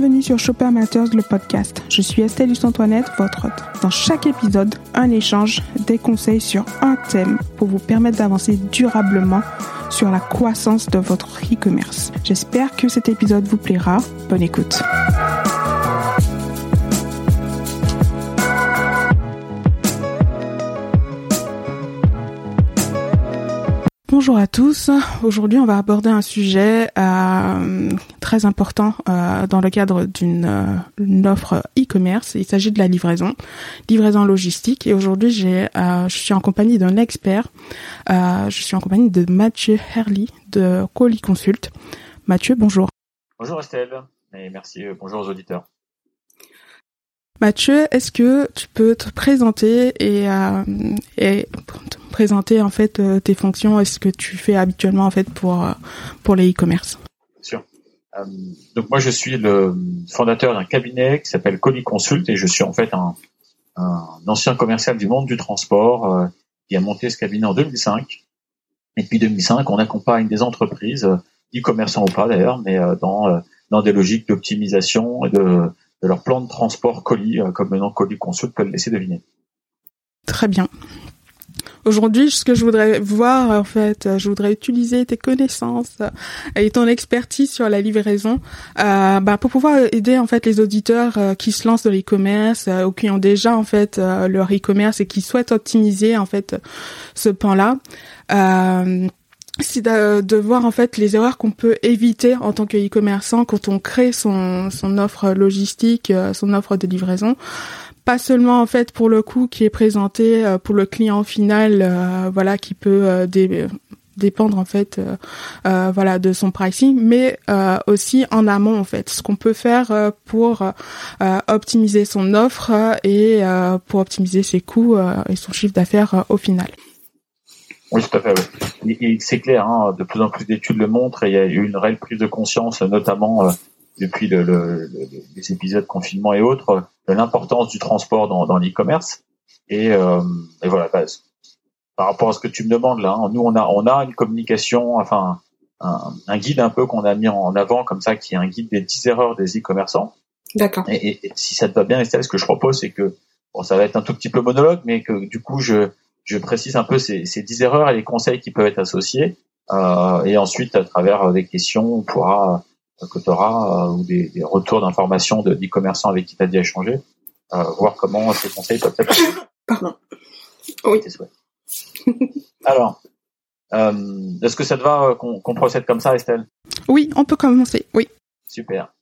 Bienvenue sur Shopper Matters, le podcast. Je suis Estelle Antoinette, votre hôte. Dans chaque épisode, un échange, des conseils sur un thème pour vous permettre d'avancer durablement sur la croissance de votre e-commerce. J'espère que cet épisode vous plaira. Bonne écoute. Bonjour à tous. Aujourd'hui, on va aborder un sujet euh, très important euh, dans le cadre d'une euh, offre e-commerce. Il s'agit de la livraison, livraison logistique. Et aujourd'hui, j'ai, je suis en compagnie d'un expert. je suis en compagnie de Mathieu Herly de Colis Consult. Mathieu, bonjour. Bonjour Estelle et merci. bonjour aux auditeurs. Mathieu, est-ce que tu peux te présenter et, et présenter en fait euh, tes fonctions et ce que tu fais habituellement en fait pour euh, pour les e-commerce? Bien sûr. Euh, donc moi je suis le fondateur d'un cabinet qui s'appelle Coli Consult et je suis en fait un, un ancien commercial du monde du transport qui a monté ce cabinet en 2005. Et depuis 2005, on accompagne des entreprises, e-commerçants ou pas d'ailleurs, mais dans dans des logiques d'optimisation de, de leur plan de transport colis, comme le nom Colis Consult peut le laisser deviner. Très bien. Aujourd'hui, ce que je voudrais voir, en fait, je voudrais utiliser tes connaissances et ton expertise sur la livraison, euh, bah, pour pouvoir aider en fait les auditeurs euh, qui se lancent dans l'e-commerce euh, ou qui ont déjà en fait leur e-commerce et qui souhaitent optimiser en fait ce pan-là. C'est de, voir en fait les erreurs qu'on peut éviter en tant que e-commerçant quand on crée son, son offre logistique, son offre de livraison pas seulement en fait pour le coût qui est présenté euh, pour le client final, euh, voilà, qui peut euh, dépendre en fait voilà de son pricing mais aussi en amont en fait ce qu'on peut faire pour optimiser son offre et pour optimiser ses coûts et son chiffre d'affaires au final. Oui, tout à fait. C'est clair, hein, de plus en plus d'études le montrent et il y a eu une réelle prise de conscience, notamment depuis le, le, les épisodes confinement et autres, de l'importance du transport dans, dans l'e-commerce. Et, euh, et, voilà, bah, par rapport à ce que tu me demandes là, hein, nous on a on a une communication, enfin un, un guide un peu qu'on a mis en avant comme ça, qui est un guide des 10 erreurs des e-commerçants. D'accord. Et, et, si ça te va bien, Estelle, ce que je propose, c'est que bon, ça va être un tout petit peu monologue, mais que du coup je je précise un peu ces, ces 10 erreurs et les conseils qui peuvent être associés. Euh, et ensuite, à travers des questions, on pourra que tu auras euh, ou des, des retours d'informations de d'e-commerçants avec qui tu as déjà échangé, euh, voir comment ces conseils peuvent être. Pardon. Oui. Alors, euh, est-ce que ça te va qu'on procède comme ça, Estelle? Oui, on peut commencer. Oui. Super.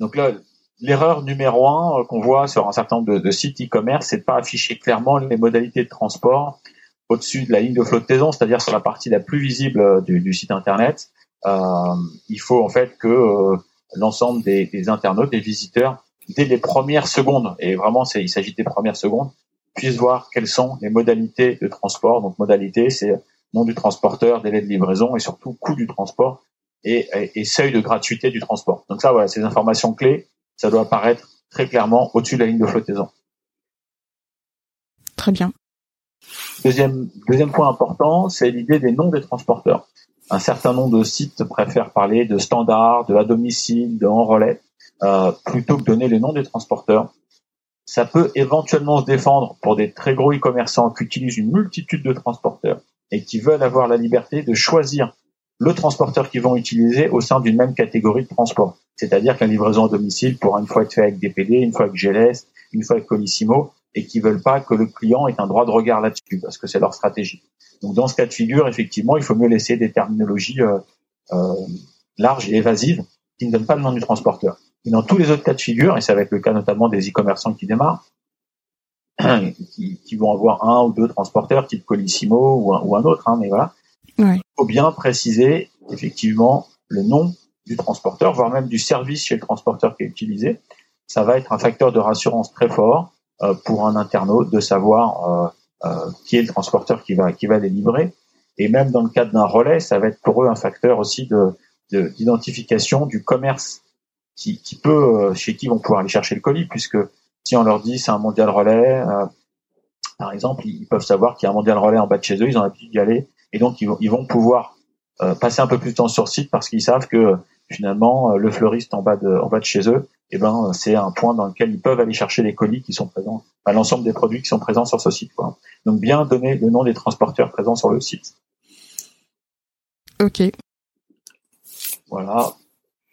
Donc là, l'erreur numéro un qu'on voit sur un certain nombre de, sites e-commerce, c'est de pas afficher clairement les modalités de transport au-dessus de la ligne de flottaison, c'est-à-dire sur la partie la plus visible du, du site internet. Euh, il faut en fait que euh, l'ensemble des, internautes, des visiteurs, dès les premières secondes, et vraiment il s'agit des premières secondes, puissent voir quelles sont les modalités de transport. Donc modalité, c'est nom du transporteur, délai de livraison et surtout coût du transport et, et, seuil de gratuité du transport. Donc ça, voilà, ces informations clés, ça doit apparaître très clairement au-dessus de la ligne de flottaison. Très bien. Deuxième, deuxième point important, c'est l'idée des noms des transporteurs un certain nombre de sites préfèrent parler de standard, de à domicile, de en relais, euh, plutôt que donner les noms des transporteurs. Ça peut éventuellement se défendre pour des très gros e-commerçants qui utilisent une multitude de transporteurs et qui veulent avoir la liberté de choisir le transporteur qu'ils vont utiliser au sein d'une même catégorie de transport. C'est-à-dire la livraison à domicile pourra une fois être faite avec DPD, une fois avec GLS, une fois avec Colissimo, et qui veulent pas que le client ait un droit de regard là-dessus, parce que c'est leur stratégie. Donc dans ce cas de figure, effectivement, il faut mieux laisser des terminologies euh, euh, larges et évasives qui ne donnent pas le nom du transporteur. Et dans tous les autres cas de figure, et ça va être le cas notamment des e-commerçants qui démarrent, qui, qui, vont avoir un ou deux transporteurs, type Colissimo ou un, ou un autre, hein, mais voilà. Il faut bien préciser effectivement le nom du transporteur, voire même du service chez le transporteur qui est utilisé. Ça va être un facteur de rassurance très fort euh, pour un internaute de savoir euh, euh, qui est le transporteur qui va qui va les. Et même dans le cadre d'un relais, ça va être pour eux un facteur aussi de d'identification du commerce qui, qui peut chez qui vont pouvoir aller chercher le colis, puisque si on leur dit c'est un mondial relais, par exemple, ils peuvent savoir qu'il y a un mondial relais en bas de chez eux, ils ont l'habitude d'y aller, et donc ils vont, ils vont pouvoir passer un peu plus de temps sur site parce qu'ils savent que finalement le fleuriste en bas de en bas de chez eux eh ben c'est un point dans lequel ils peuvent aller chercher les colis qui sont présents, enfin, l'ensemble des produits qui sont présents sur ce site. Quoi. Donc bien donner le nom des transporteurs présents sur le site. Ok. Voilà.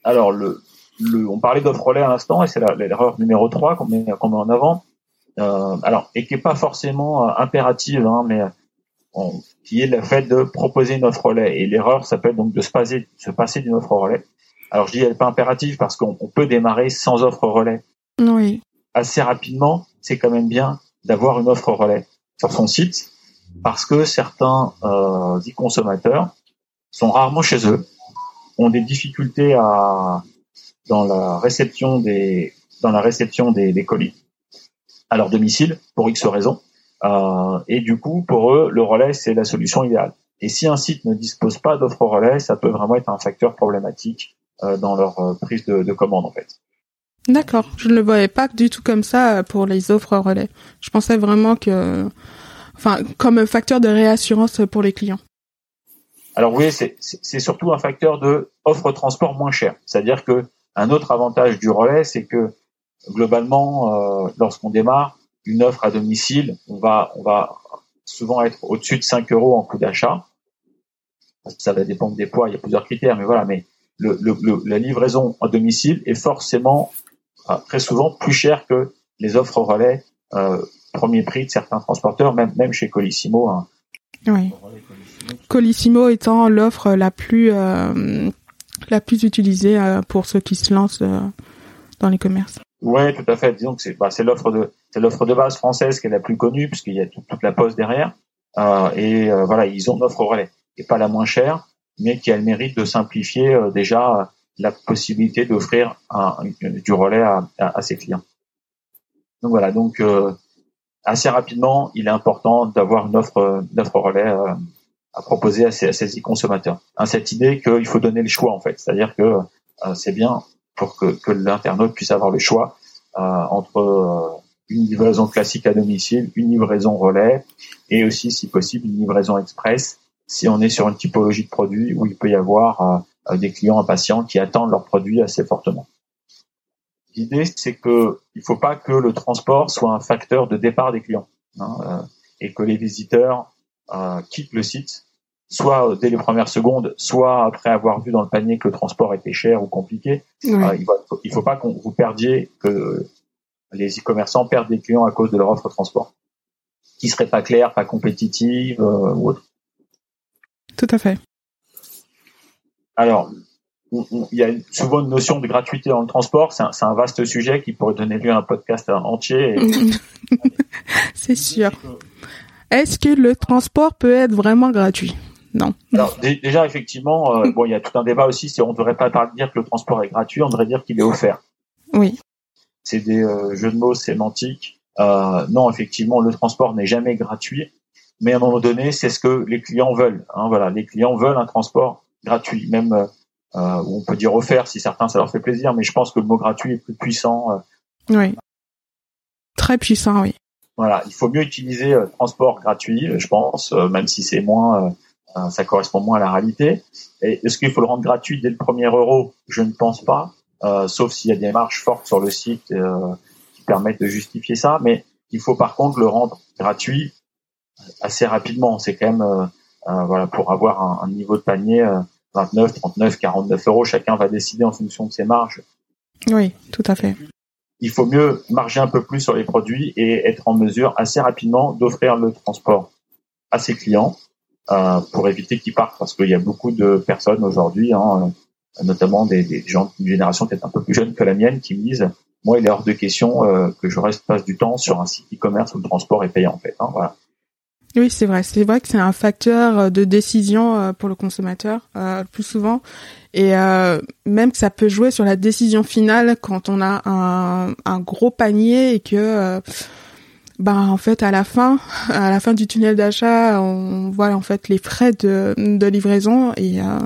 Alors le, le on parlait d'offre relais à l'instant et c'est l'erreur numéro 3 qu'on met, en avant. Euh, alors et qui est pas forcément euh, impérative, hein, mais qui est le fait de proposer une offre relais. Et l'erreur s'appelle donc de se passer, se passer d'une offre relais. Alors je dis elle n'est pas impérative parce qu'on peut démarrer sans offre relais. Oui. Assez rapidement, c'est quand même bien d'avoir une offre relais sur son site parce que certains euh, consommateurs sont rarement chez eux, ont des difficultés à dans la réception des dans la réception des, des colis à leur domicile pour X raisons. Euh, et du coup, pour eux, le relais, c'est la solution idéale. Et si un site ne dispose pas d'offre relais, ça peut vraiment être un facteur problématique euh, dans leur euh, prise de, de, commande, en fait. D'accord. Je ne le voyais pas du tout comme ça pour les offres relais. Je pensais vraiment que, enfin, comme facteur de réassurance pour les clients. Alors oui, c'est surtout un facteur de offre transport moins cher. C'est-à-dire que un autre avantage du relais, c'est que globalement, euh, lorsqu'on démarre, une offre à domicile, on va, on va souvent être au-dessus de 5 euros en coût d'achat. Ça va dépendre des poids, il y a plusieurs critères, mais voilà. Mais le, le, la livraison à domicile est forcément très souvent plus chère que les offres relais euh, premier prix de certains transporteurs, même même chez Colissimo. Hein. Oui. Colissimo étant l'offre la plus euh, la plus utilisée euh, pour ceux qui se lancent euh, dans les commerces. Ouais, tout à fait. Disons que c'est bah, l'offre de c'est l'offre de base française qui est la plus connue puisqu'il y a toute la poste derrière. Euh, et euh, voilà, ils ont une offre relais et pas la moins chère, mais qui a le mérite de simplifier euh, déjà la possibilité d'offrir du relais à, ses clients. Donc voilà, donc assez rapidement, il est important d'avoir une offre, une offre relais à proposer à ces, à consommateurs. Hein, cette idée qu'il faut donner le choix en fait, c'est-à-dire que c'est bien pour que, l'internaute puisse avoir le choix euh, entre euh, une livraison classique à domicile, une livraison relais et aussi, si possible, une livraison express si on est sur une typologie de produit où il peut y avoir euh, des clients impatients qui attendent leurs produits assez fortement. L'idée, c'est que il faut pas que le transport soit un facteur de départ des clients hein, et que les visiteurs quittent le site soit dès les premières secondes, soit après avoir vu dans le panier que le transport était cher ou compliqué. Euh, il, ne faut pas qu'on vous perdiez que les e-commerçants perdent des clients à cause de leur offre de transport, qui serait pas claire, pas compétitive euh, ou autre. Tout à fait. Alors, il y a souvent une notion de gratuité dans le transport. C'est un, un, vaste sujet qui pourrait donner lieu à un podcast entier. C'est sûr. Est-ce que le transport peut être vraiment gratuit? Non. Alors déjà effectivement, euh, bon, il y a tout un débat aussi. C'est on ne devrait pas dire que le transport est gratuit, on devrait dire qu'il est offert. Oui. C'est des euh, jeux de mots sémantiques. Euh, non, effectivement, le transport n'est jamais gratuit, mais à un moment donné, c'est ce que les clients veulent. Hein, voilà, les clients veulent un transport gratuit, même euh, on peut dire offert si certains ça leur fait plaisir, mais je pense que le mot gratuit est plus puissant. oui. Très puissant, oui. Voilà, il faut mieux utiliser transport gratuit, je pense, même si c'est moins euh, ça correspond moins à la réalité. Et est-ce qu'il faut le rendre gratuit dès le premier euro? Je ne pense pas, euh, sauf s'il y a des marges fortes sur le site euh, qui permettent de justifier ça. Mais il faut par contre le rendre gratuit assez rapidement. C'est quand même voilà pour avoir un, niveau de panier 29, 39, 49 euros. Chacun va décider en fonction de ses marges. Oui, tout à fait. Il faut mieux marger un peu plus sur les produits et être en mesure assez rapidement d'offrir le transport à ses clients euh, pour éviter qu'ils partent parce qu'il y a beaucoup de personnes aujourd'hui, hein, euh, notamment des, des gens d'une génération peut-être un peu plus jeune que la mienne, qui me disent moi, il est hors de question euh, que je reste passe du temps sur un site e-commerce où le transport est payant en fait. Hein, voilà. Oui, c'est vrai. C'est vrai que c'est un facteur de décision pour le consommateur euh, le plus souvent, et euh, même que ça peut jouer sur la décision finale quand on a un, un gros panier et que bah en fait à la fin à la fin du tunnel d'achat on voit en fait les frais de, livraison et euh,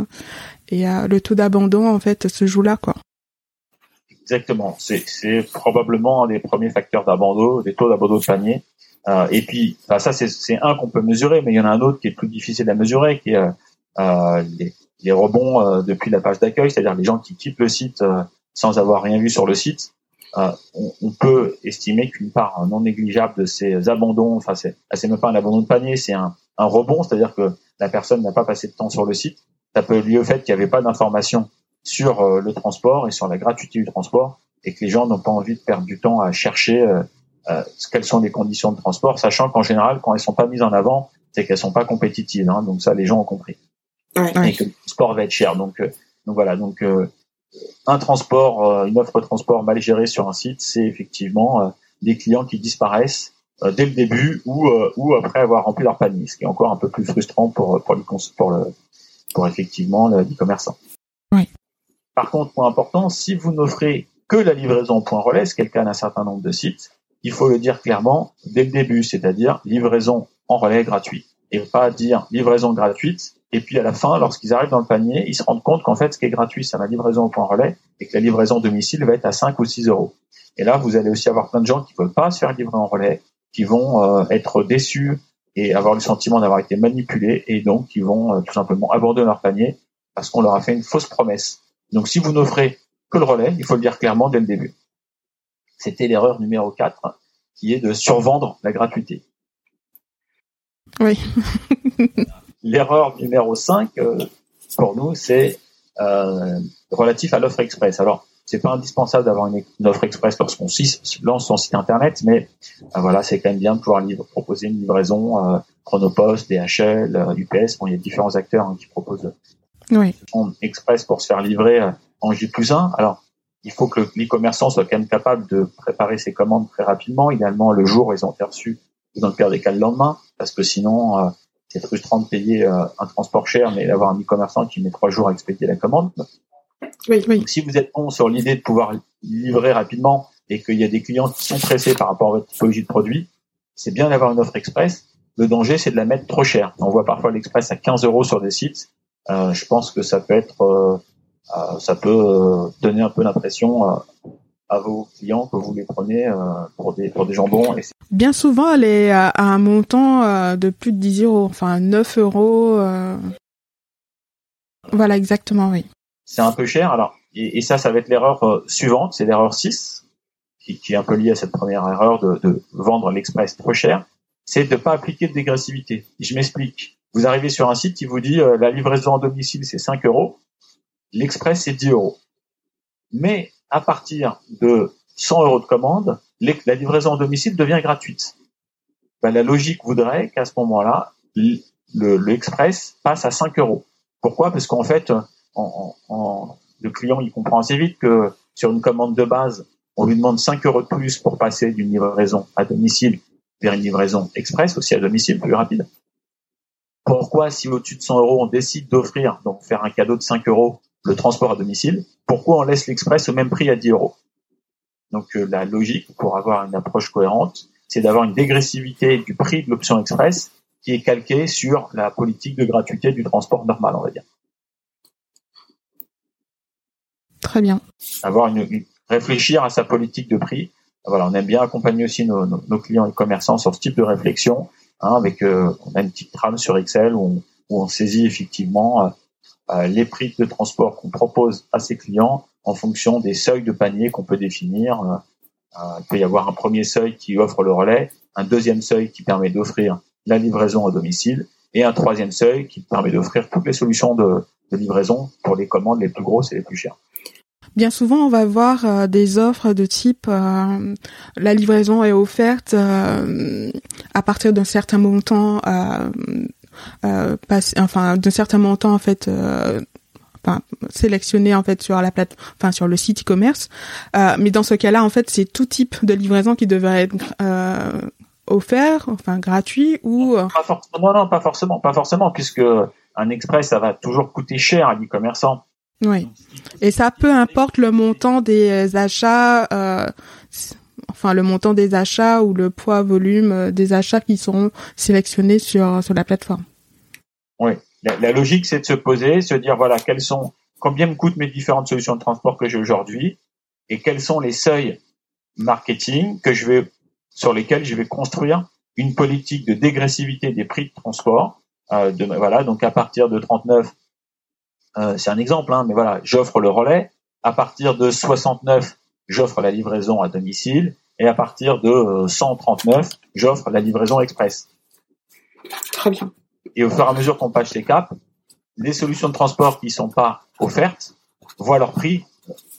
et euh, le taux d'abandon en fait se joue là quoi. Exactement. C'est probablement un des premiers facteurs d'abandon des taux d'abandon de panier. Euh, et puis ça c'est un qu'on peut mesurer mais il y en a un autre qui est plus difficile à mesurer qui est les rebonds depuis la page d'accueil c'est-à-dire les gens qui quittent le site sans avoir rien vu sur le site euh, on, peut estimer qu'une part non négligeable de ces abandons, enfin c'est, c'est même pas un abandon de panier, c'est un, un rebond, c'est-à-dire que la personne n'a pas passé de temps sur le site. Ça peut lier au fait qu'il n'y avait pas d'informations sur euh, le transport et sur la gratuité du transport et que les gens n'ont pas envie de perdre du temps à chercher euh, quelles sont les conditions de transport, sachant qu'en général, quand elles sont pas mises en avant, c'est qu'elles sont pas compétitives. Hein, donc ça, les gens ont compris. Ouais, et que le transport va être cher. Donc, donc voilà. Donc un transport, une offre de transport mal gérée sur un site, c'est effectivement des clients qui disparaissent dès le début ou ou après avoir rempli leur panier, ce qui est encore un peu plus frustrant pour pour, pour le pour effectivement l'e-commerçant. Oui. Par contre, point important, si vous n'offrez que la livraison point relais, ce qui est le cas d'un certain nombre de sites, il faut le dire clairement dès le début, c'est-à-dire livraison en relais gratuit. Et pas dire livraison gratuite, et puis à la fin, lorsqu'ils arrivent dans le panier, ils se rendent compte qu'en fait, ce qui est gratuit, c'est la livraison au point relais, et que la livraison domicile va être à 5 ou 6 euros. Et là, vous allez aussi avoir plein de gens qui ne veulent pas se faire livrer en relais, qui vont euh, être déçus et avoir le sentiment d'avoir été manipulés, et donc qui vont euh, tout simplement abandonner leur panier parce qu'on leur a fait une fausse promesse. Donc si vous n'offrez que le relais, il faut le dire clairement dès le début. C'était l'erreur numéro 4, qui est de survendre la gratuité. Oui. l'erreur numéro 5, euh, pour nous, c'est euh, relatif à l'offre express. Alors, c'est pas indispensable d'avoir une, offre express lorsqu'on lance son site internet, mais euh, voilà, c'est quand même bien de pouvoir proposer une livraison Chronopost, DHL, UPS. Bon, il y a différents acteurs hein, qui proposent oui. express pour se faire livrer euh, en J plus 1. Alors, il faut que l'e-commerçant soit quand même capable de préparer ses commandes très rapidement, idéalement le jour où ils ont été reçus, ou dans le pire des cas le lendemain, parce que sinon, euh, c'est frustrant de payer euh, un transport cher, mais d'avoir un e-commerçant qui met trois jours à expédier la commande. Oui, oui. si vous êtes bon sur l'idée de pouvoir livrer rapidement et qu'il y a des clients qui sont pressés par rapport à votre typologie de produit, c'est bien d'avoir une offre express. Le danger, c'est de la mettre trop cher. On voit parfois l'express à 15 euros sur des sites euh, je pense que ça peut être, euh, ça peut donner un peu l'impression à vos clients que vous les prenez pour des pour des jambons. Bien souvent, elle est à, un montant de plus de 10 euros, enfin 9 euros. Voilà, exactement, oui. C'est un peu cher. Alors, et, ça, ça va être l'erreur suivante, c'est l'erreur 6, qui, qui, est un peu liée à cette première erreur de, de vendre l'express trop cher, c'est de ne pas appliquer de dégressivité. Je m'explique. Vous arrivez sur un site qui vous dit euh, la livraison à domicile c'est 5 euros, l'express c'est 10 euros. Mais à partir de 100 euros de commande, la livraison à domicile devient gratuite. Ben, la logique voudrait qu'à ce moment-là, l'express passe à 5 euros. Pourquoi? Parce qu'en fait, le client il comprend assez vite que sur une commande de base, on lui demande 5 euros de plus pour passer d'une livraison à domicile vers une livraison express aussi à domicile plus rapide. Pourquoi, si au-dessus de 100 euros, on décide d'offrir, donc faire un cadeau de 5 euros, le transport à domicile, pourquoi on laisse l'express au même prix à 10 euros? Donc euh, la logique, pour avoir une approche cohérente, c'est d'avoir une dégressivité du prix de l'option express qui est calquée sur la politique de gratuité du transport normal, on va dire. Très bien. Avoir une, réfléchir à sa politique de prix. Voilà, on aime bien accompagner aussi nos, nos clients et commerçants sur ce type de réflexion Hein, avec euh, on a une petite trame sur Excel où on, saisit effectivement euh, les prix de transport qu'on propose à ses clients en fonction des seuils de panier qu'on peut définir. il peut y avoir un premier seuil qui offre le relais, un deuxième seuil qui permet d'offrir la livraison à domicile et un troisième seuil qui permet d'offrir toutes les solutions de, livraison pour les commandes les plus grosses et les plus chères. Bien souvent, on va voir euh, des offres de type euh, la livraison est offerte euh, à partir d'un certain montant, enfin d'un certain montant en fait. Enfin, sélectionné en fait sur la plate enfin sur le site e-commerce mais dans ce cas-là en fait c'est tout type de livraison qui devrait être offert enfin gratuit ou pas forcément non pas forcément pas forcément puisque un express ça va toujours coûter cher à l'e-commerçant oui. Et ça, peu importe le montant des achats, euh, le montant des achats ou le poids volume euh, des achats qui seront sélectionnés sur sur la plateforme. Oui. La, logique, c'est de se poser, se dire voilà quels sont, combien me coûtent mes différentes solutions de transport que j'ai aujourd'hui, et quels sont les seuils marketing que je vais sur lesquels je vais construire une politique de dégressivité des prix de transport. Euh, voilà, donc à partir de 39 euh, c'est un exemple, hein, mais voilà, j'offre le relais. À partir de 69, j'offre la livraison à domicile, et à partir de 139, j'offre la livraison express. Très bien. Et au fur et à mesure qu'on passe les caps, les solutions de transport qui sont pas offertes voient leur prix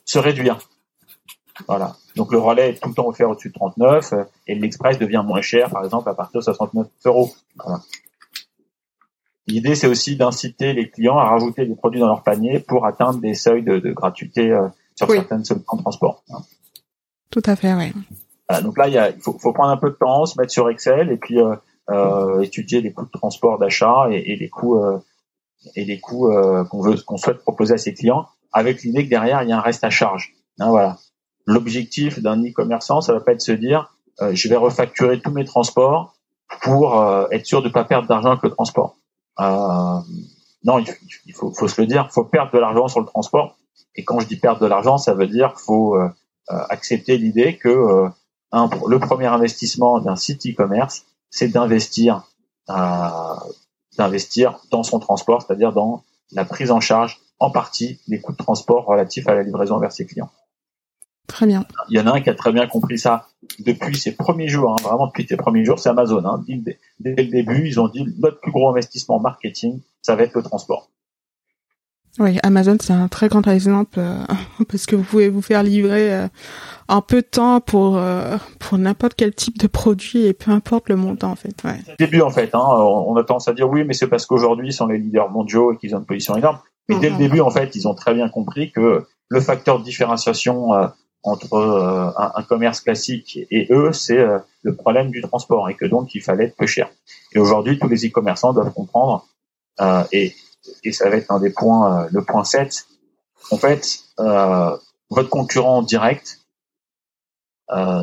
se réduire. Voilà. Donc le relais est tout le temps offert au-dessus de 39 et l'express devient moins cher, par exemple, à partir de 69 euros. L'idée, c'est aussi d'inciter les clients à rajouter des produits dans leur panier pour atteindre des seuils de, gratuité euh, sur certaines solutions de transport. Tout à fait, oui. Donc là, il, faut, prendre un peu de temps, se mettre sur Excel et puis euh, euh, étudier les coûts de transport, d'achat et, les coûts et les coûts qu'on veut, qu'on souhaite proposer à ses clients, avec l'idée que derrière il y a un reste à charge. Hein, voilà l'objectif d'un e-commerçant, ça va pas être de se dire euh, je vais refacturer tous mes transports pour euh, être sûr de pas perdre d'argent avec le transport. Euh, non, il, faut, faut, se le dire, faut perdre de l'argent sur le transport. Et quand je dis perdre de l'argent, ça veut dire faut accepter l'idée que un, le premier investissement d'un site e-commerce, c'est d'investir, d'investir dans son transport, c'est-à-dire dans la prise en charge en partie des coûts de transport relatifs à la livraison vers ses clients. Très bien. Il y en a un qui a très bien compris ça depuis ses premiers jours, hein, vraiment depuis ses premiers jours, c'est Amazon. Hein. Dès, le début, ils ont dit notre plus gros investissement marketing, ça va être le transport. Oui, Amazon, c'est un très grand exemple euh, parce que vous pouvez vous faire livrer euh, en peu de temps pour euh, pour n'importe quel type de produit et peu importe le montant en fait. Ouais. Début en fait, hein, on a tendance à dire oui, mais c'est parce qu'aujourd'hui ils sont les leaders mondiaux et qu'ils ont une position énorme. Mais dès le mhm. début en fait, ils ont très bien compris que le facteur de différenciation entre euh, un, commerce classique et eux, c'est le problème du transport et que donc il fallait être peu cher. Et aujourd'hui, tous les e-commerçants doivent comprendre euh, et, et ça va être un des points, le point 7. En fait, votre concurrent direct,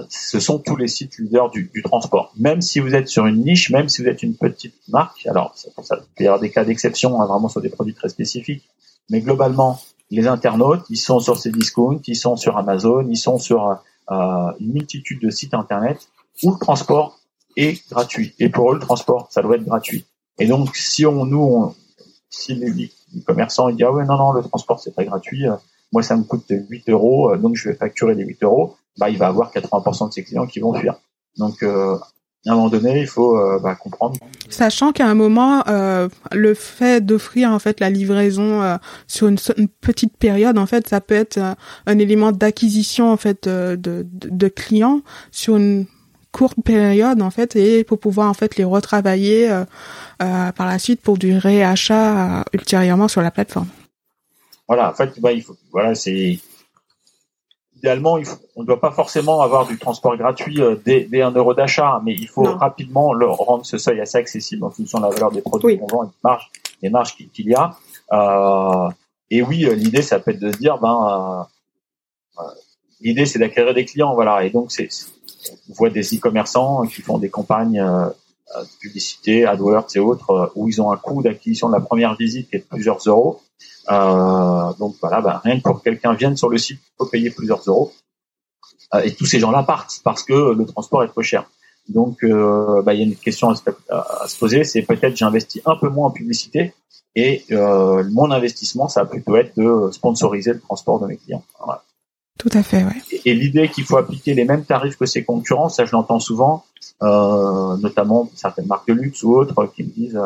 ce sont tous les sites leaders du, transport. Même si vous êtes sur une niche, même si vous êtes une petite marque, alors ça, ça il peut y avoir des cas d'exception, hein, vraiment sur des produits très spécifiques, mais globalement, les internautes, ils sont sur ces discounts, ils sont sur Amazon, ils sont sur euh, une multitude de sites internet où le transport est gratuit. Et pour eux, le transport, ça doit être gratuit. Et donc, si on, nous, si les, commerçants ils disent ah ouais non non le transport c'est pas gratuit, euh, moi ça me coûte 8 euros, euh, donc je vais facturer les 8 euros, bah il va avoir 80% de ses clients qui vont fuir. Donc à un moment donné, il faut euh, bah, comprendre. Sachant qu'à un moment, euh, le fait d'offrir en fait la livraison euh, sur une, petite période, en fait, ça peut être un élément d'acquisition en fait de, de, de, clients sur une courte période en fait et pour pouvoir en fait les retravailler par la suite pour du réachat ultérieurement sur la plateforme. Voilà, en fait, bah, il faut, voilà, c'est idéalement, on ne doit pas forcément avoir du transport gratuit euh, dès, un euro d'achat, mais il faut rapidement rendre ce seuil assez accessible en fonction de la valeur des produits qu'on vend et des marges, des marges qu'il y a. Euh, et oui, euh, l'idée, ça peut être de se dire, ben, l'idée, c'est d'acquérir des clients, voilà. Et donc, c'est, on voit des e-commerçants qui font des campagnes de publicité, AdWords et autres, où ils ont un coût d'acquisition de la première visite qui est de plusieurs euros. Euh, donc voilà, bah, rien que pour que quelqu'un vienne sur le site, il faut payer plusieurs euros. Euh, et tous ces gens-là partent parce que le transport est trop cher. Donc, euh, bah, il y a une question à se, poser, c'est peut-être j'investis un peu moins en publicité et euh, mon investissement, ça va plutôt être de sponsoriser le transport de mes clients. Tout à fait, ouais. Et, l'idée qu'il faut appliquer les mêmes tarifs que ses concurrents, ça je l'entends souvent, euh, notamment certaines marques de luxe ou autres qui me disent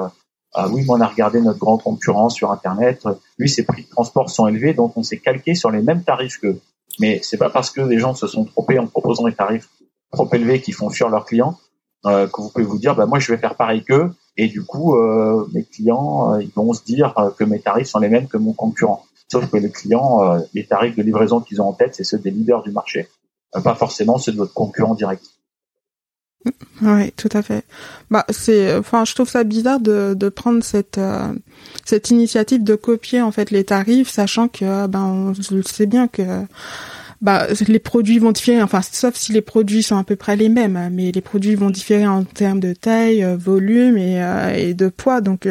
ah oui, mais on a regardé notre grand concurrent sur Internet. Lui, ses prix de transport sont élevés, donc on s'est calqué sur les mêmes tarifs qu'eux. Mais c'est pas parce que des gens se sont trompés en proposant des tarifs trop élevés qui font fuir leurs clients euh, que vous pouvez vous dire, bah moi je vais faire pareil qu'eux, et du coup euh, mes clients euh, ils vont se dire que mes tarifs sont les mêmes que mon concurrent. Sauf que les clients, les tarifs de livraison qu'ils ont en tête, c'est ceux des leaders du marché, pas forcément ceux de votre concurrent direct. Oui, tout à fait. Bah, c'est, enfin, je trouve ça bizarre de, de prendre cette euh, cette initiative de copier en fait les tarifs, sachant que ben on sait bien que bah les produits vont différer, enfin sauf si les produits sont à peu près les mêmes, hein, mais les produits vont différer en termes de taille, euh, volume et, euh, et de poids, donc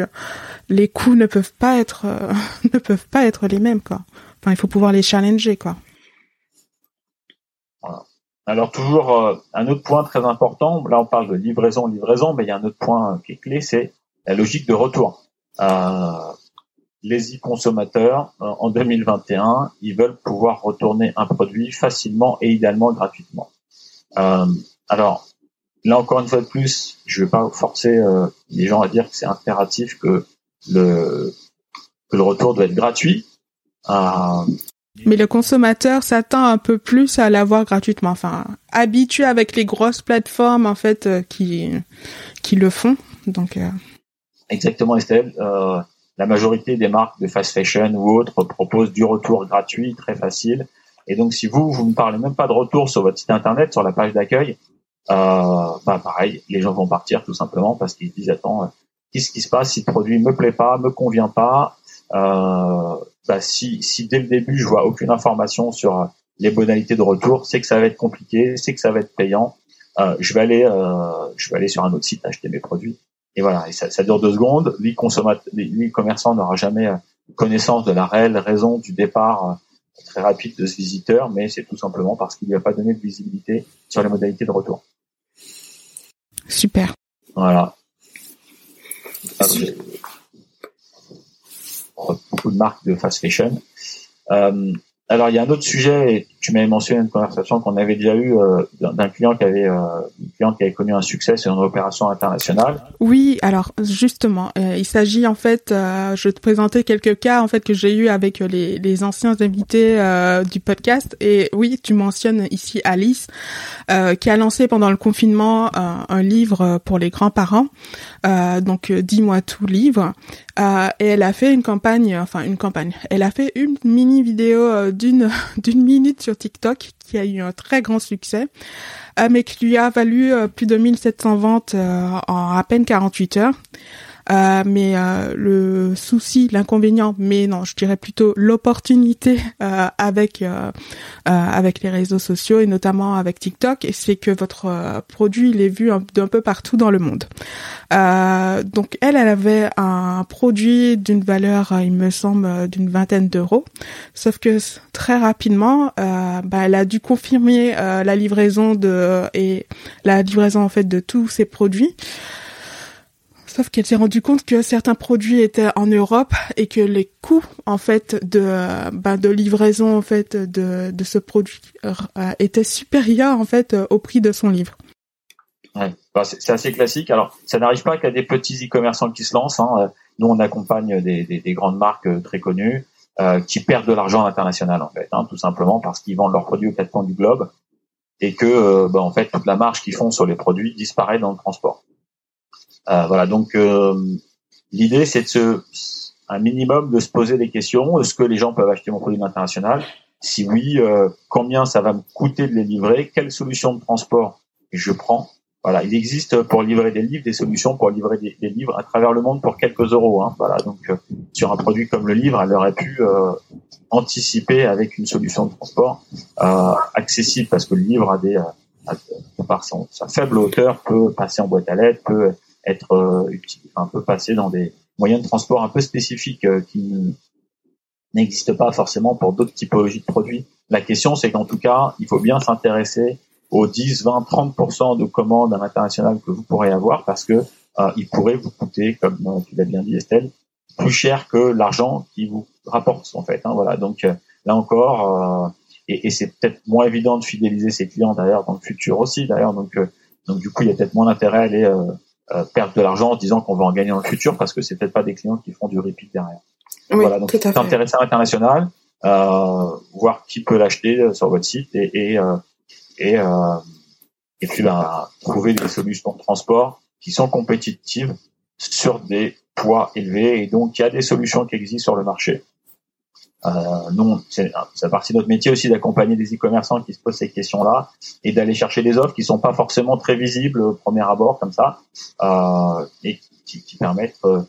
les coûts ne peuvent pas être ne peuvent pas être les mêmes quoi. Enfin, il faut pouvoir les challenger quoi. Alors toujours euh, un autre point très important, là on parle de livraison, livraison, mais il y a un autre point qui est clé, c'est la logique de retour. Euh, les e-consommateurs en 2021, ils veulent pouvoir retourner un produit facilement et idéalement gratuitement. alors là encore une fois de plus, je vais pas forcer les gens à dire que c'est impératif que le que le retour doit être gratuit. Mais le consommateur s'attend un peu plus à l'avoir gratuitement. Enfin, habitué avec les grosses plateformes en fait euh, qui qui le font. Donc euh... exactement, Estelle. Euh, la majorité des marques de fast fashion ou autres proposent du retour gratuit, très facile. Et donc, si vous vous ne parlez même pas de retour sur votre site internet, sur la page d'accueil, euh, bah pareil, les gens vont partir tout simplement parce qu'ils disent attends, qu'est-ce qui se passe? Si le produit me plaît pas, me convient pas euh, bah, si, dès le début je vois aucune information sur les modalités de retour, c'est que ça va être compliqué, c'est que ça va être payant. Euh, je vais aller, euh, je vais aller sur un autre site acheter mes produits. Et voilà, et ça, ça dure deux secondes. Lui, consommateur, lui, commerçant n'aura jamais euh, connaissance de la réelle raison du départ euh, très rapide de ce visiteur, mais c'est tout simplement parce qu'il lui a pas donné de visibilité sur les modalités de retour. Super. Voilà beaucoup de marques de fast fashion. Euh, alors il y a un autre sujet, et tu m'avais mentionné une conversation qu'on avait déjà eue euh, d'un client qui avait euh, client qui avait connu un succès sur une opération internationale. Oui, alors justement, euh, il s'agit en fait, je vais te présenter quelques cas en fait que j'ai eu avec les, les anciens invités du podcast. Et oui, tu mentionnes ici Alice, qui a lancé pendant le confinement un livre pour les grands-parents. donc dis-moi tout livre. et elle a fait une campagne, enfin une campagne. Elle a fait une mini vidéo d'une d'une minute TikTok qui a eu un très grand succès, euh, mais qui lui a valu euh, plus de 1700 ventes euh, en à peine 48 heures. Euh, mais euh, le souci, l'inconvénient, mais non, je dirais plutôt l'opportunité euh, avec avec les réseaux sociaux et notamment avec TikTok, c'est que votre produit il est vu d'un peu partout dans le monde. donc elle, elle avait un produit d'une valeur, il me semble, d'une vingtaine d'euros, sauf que très rapidement, bah, elle a dû confirmer la livraison de et la livraison en fait de tous ses produits. Sauf qu'elle s'est rendue compte que certains produits étaient en Europe et que les coûts en fait de ben, de livraison en fait de, de ce produit euh, étaient supérieurs en fait au prix de son livre. Ouais, c'est assez classique. Alors, ça n'arrive pas qu'à des petits e-commerçants qui se lancent. Hein. Nous, on accompagne des, des, des grandes marques euh, très connues euh, qui perdent de l'argent à l'international, en fait, hein, tout simplement parce qu'ils vendent leurs produits aux quatre coins du globe et que, euh, bah, en fait, toute la marge qu'ils font sur les produits disparaît dans le transport. Euh, voilà, donc euh, l'idée c'est de se, un minimum de se poser des questions. Est-ce que les gens peuvent acheter mon produit international? Si oui, euh, combien ça va me coûter de les livrer? Quelle solution de transport je prends? Voilà, il existe pour livrer des livres des solutions pour livrer des, livres à travers le monde pour quelques euros. Hein. Voilà, donc sur un produit comme le livre, elle aurait pu anticiper avec une solution de transport accessible parce que le livre a des par son, sa faible hauteur peut passer en boîte à lettres, peut être euh, un peu passer dans des moyens de transport un peu spécifiques euh, qui n'existent pas forcément pour d'autres typologies de produits. La question, c'est qu'en tout cas, il faut bien s'intéresser aux 10, 20, 30% de commandes à l'international que vous pourrez avoir parce que euh, il pourrait vous coûter, comme tu l'as bien dit Estelle, plus cher que l'argent qui vous rapporte en fait. Hein, voilà. Donc là encore, et, et c'est peut-être moins évident de fidéliser ses clients d'ailleurs dans le futur aussi d'ailleurs. Donc donc du coup, il y a peut-être moins d'intérêt à aller euh, perdre de l'argent en disant qu'on va en gagner dans le futur parce que c'est peut-être pas des clients qui font du repeat derrière. Oui, voilà, donc c'est intéressant à l'international, euh, voir qui peut l'acheter sur votre site et et euh, et, euh, et puis ben, trouver des solutions de transport qui sont compétitives sur des poids élevés et donc il y a des solutions qui existent sur le marché. Euh, nous, c'est partie de notre métier aussi d'accompagner des e-commerçants qui se posent ces questions-là et d'aller chercher des offres qui sont pas forcément très visibles au premier abord comme ça euh, et qui, qui permettent euh,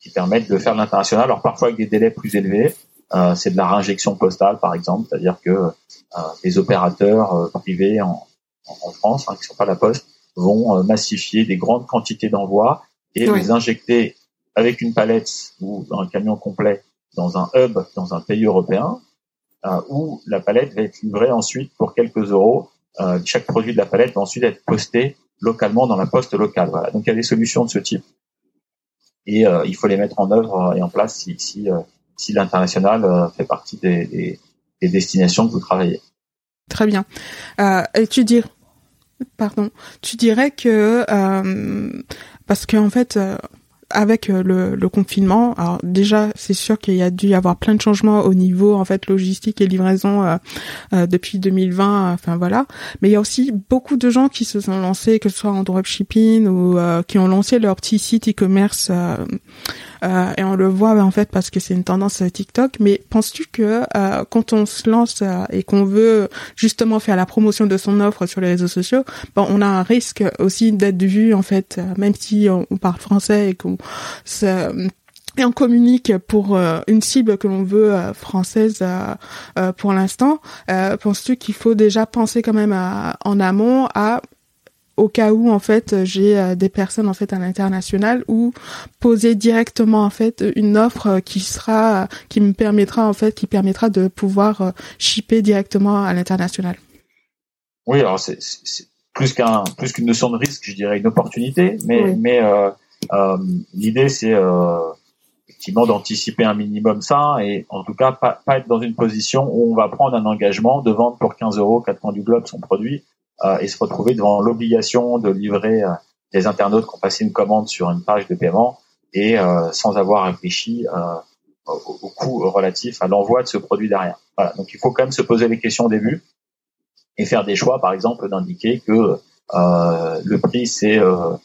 qui permettent de faire de l'international. Alors parfois avec des délais plus élevés. Euh, c'est de la réinjection postale par exemple, c'est-à-dire que euh, les opérateurs euh, privés en, en France, hein, qui sont pas la poste, vont massifier des grandes quantités d'envois et les injecter avec une palette ou un camion complet dans un hub dans un pays européen euh, où la palette va être livrée ensuite pour quelques euros. Euh, chaque produit de la palette va ensuite être posté localement dans la poste locale. Voilà. Donc il y a des solutions de ce type et euh, il faut les mettre en œuvre et en place si, si l'international fait partie des, des, destinations que vous travaillez. Très bien. et tu dis, pardon, tu dirais que parce qu'en fait avec euh, le, le, confinement, alors déjà c'est sûr qu'il y a dû y avoir plein de changements au niveau en fait logistique et livraison euh, euh, depuis 2020, enfin voilà. Mais il y a aussi beaucoup de gens qui se sont lancés, que ce soit en dropshipping ou qui ont lancé leur petit site e-commerce euh, et on le voit en fait parce que c'est une tendance TikTok. Mais penses-tu que euh, quand on se lance euh, et qu'on veut justement faire la promotion de son offre sur les réseaux sociaux, bon, on a un risque aussi d'être vu en fait, même si on, parle français et qu'on et on communique pour une cible que l'on veut française pour l'instant. Penses-tu qu'il faut déjà penser quand même en amont à au cas où en fait j'ai euh, des personnes en fait à l'international ou poser directement en fait une offre euh, qui sera qui me permettra en fait qui permettra de pouvoir euh, shipper directement à l'international. Oui, alors c'est plus qu'un plus qu'une notion de risque, je dirais une opportunité, mais mais euh, euh, l'idée c'est euh, effectivement d'anticiper un minimum ça et en tout cas pas, pas être dans une position où on va prendre un engagement de vendre pour 15 euros quatre coins du globe son produit euh, et se retrouver devant l'obligation de livrer euh, des internautes qui ont passé une commande sur une page de paiement et euh, sans avoir réfléchi au, au coût relatif à l'envoi de ce produit derrière. Voilà. Donc il faut quand même se poser les questions au début et faire des choix, par exemple, d'indiquer que euh, le prix c'est euh,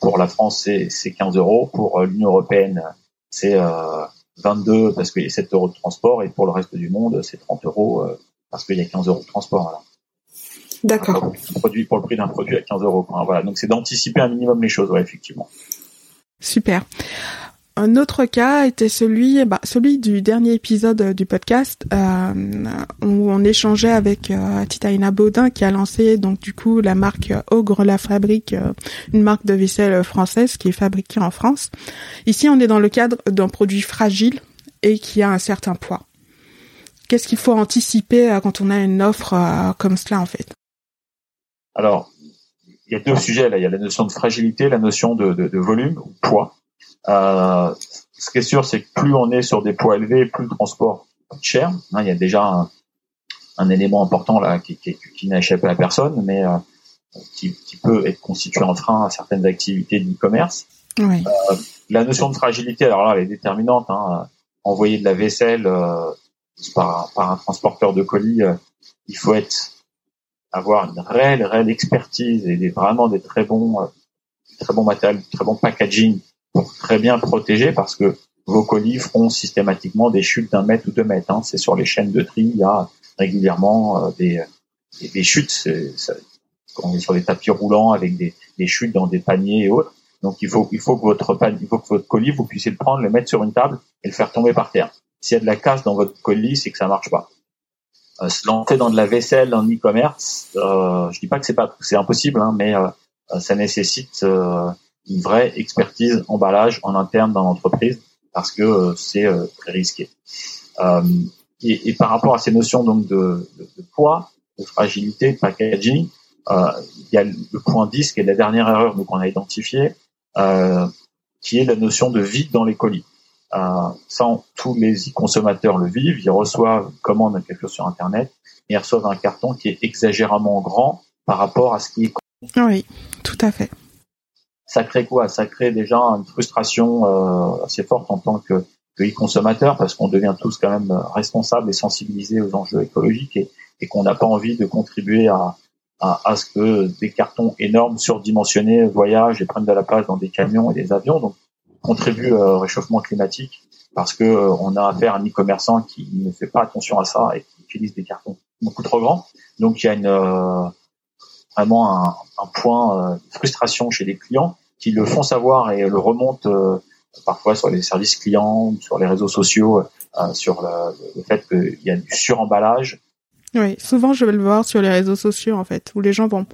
pour la France c'est 15 euros, pour l'Union européenne c'est euh, 22 parce qu'il y a 7 euros de transport et pour le reste du monde c'est 30 euros parce qu'il y a 15 euros de transport. Voilà. D'accord. Produit pour le prix d'un produit à 15 euros. Voilà. Donc c'est d'anticiper un minimum les choses, ouais, effectivement. Super. Un autre cas était celui, bah, celui du dernier épisode du podcast euh, où on échangeait avec euh, Titaina Baudin qui a lancé donc du coup la marque Ogre la Fabrique, euh, une marque de vaisselle française qui est fabriquée en France. Ici, on est dans le cadre d'un produit fragile et qui a un certain poids. Qu'est-ce qu'il faut anticiper euh, quand on a une offre euh, comme cela en fait? Alors, il y a deux sujets là. Il y a la notion de fragilité, la notion de, de, de volume ou poids. Euh, ce qui est sûr, c'est que plus on est sur des poids élevés, plus le transport coûte cher. Hein, il y a déjà un, un, élément important là qui, qui, qui n'a échappé à personne, mais euh, qui, qui, peut être constitué en frein à certaines activités d'e-commerce. Oui. Euh, la notion de fragilité, alors là, elle est déterminante. Hein. Envoyer de la vaisselle par, par, un transporteur de colis, il faut être avoir une réelle, réelle expertise et des, vraiment des très bons, euh, très bons matériels, très bons packaging pour très bien protéger parce que vos colis feront systématiquement des chutes d'un mètre ou deux mètres. Hein. C'est sur les chaînes de tri, il y a régulièrement euh, des, des, chutes. Ça, on est sur des tapis roulants avec des, des, chutes dans des paniers et autres. Donc il faut, il faut que votre il faut que votre colis, vous puissiez le prendre, le mettre sur une table et le faire tomber par terre. S'il y a de la casse dans votre colis, c'est que ça marche pas. Euh, se lancer dans de la vaisselle en e-commerce, euh, je dis pas que c'est pas c'est impossible, hein, mais euh, ça nécessite euh, une vraie expertise emballage en interne dans l'entreprise parce que c'est très risqué. Et, et, par rapport à ces notions donc de, de, de poids, de fragilité, de packaging, il y a le point 10 qui est la dernière erreur qu'on a identifiée, qui est la notion de vide dans les colis. Euh, sans tous les consommateurs le vivent, ils reçoivent une commande quelque chose sur Internet et ils reçoivent un carton qui est exagérément grand par rapport à ce qui est. Oui, tout à fait. Ça crée quoi? Ça crée déjà une frustration euh, assez forte en tant que, que e-consommateur parce qu'on devient tous quand même responsables et sensibilisés aux enjeux écologiques et, et qu'on n'a pas envie de contribuer à, à, à, ce que des cartons énormes surdimensionnés voyagent et prennent de la place dans des camions et des avions. Donc contribue au réchauffement climatique parce que euh, on a affaire à un e-commerçant qui ne fait pas attention à ça et qui utilise des cartons beaucoup trop grands. Donc il y a une euh, vraiment un, un point euh, de frustration chez les clients qui le font savoir et le remontent parfois sur les services clients, sur les réseaux sociaux, sur le, le fait qu'il y a du suremballage. Oui, souvent je vais le voir sur les réseaux sociaux en fait, où les gens vont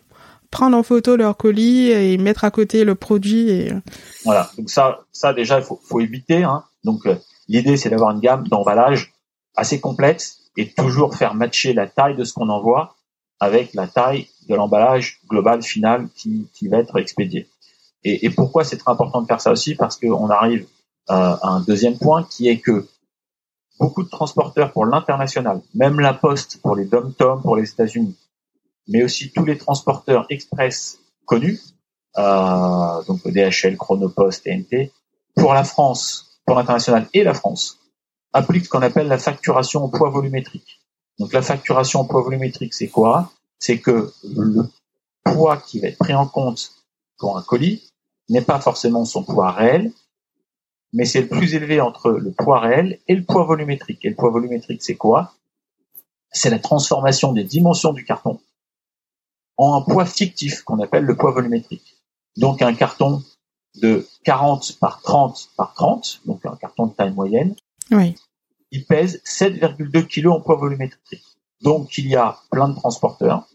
prendre en photo leur colis et mettre à côté le produit. Euh. Voilà, donc ça, ça déjà, il faut, éviter. Hein. Donc euh, l'idée, c'est d'avoir une gamme d'emballage assez complète et toujours faire matcher la taille de ce qu'on envoie avec la taille de l'emballage global final qui, va être expédié. Et, et pourquoi c'est très important de faire ça aussi? Parce qu'on arrive euh, à un deuxième point qui est que beaucoup de transporteurs pour l'international, même la Poste pour les dom-tom pour les États-Unis, mais aussi tous les transporteurs express connus, euh, donc DHL, Chronopost, TNT, pour la France, pour l'international et la France, appliquent ce qu'on appelle la facturation au poids volumétrique. Donc la facturation au poids volumétrique, c'est quoi? C'est que le poids qui va être pris en compte pour un colis n'est pas forcément son poids réel, mais c'est le plus élevé entre le poids réel et le poids volumétrique. Et le poids volumétrique, c'est quoi? C'est la transformation des dimensions du carton en un poids fictif qu'on appelle le poids volumétrique. Donc un carton de 40 par 30 par 30, donc un carton de taille moyenne, oui. il pèse 7,2 kg en poids volumétrique. Donc il y a plein de transporteurs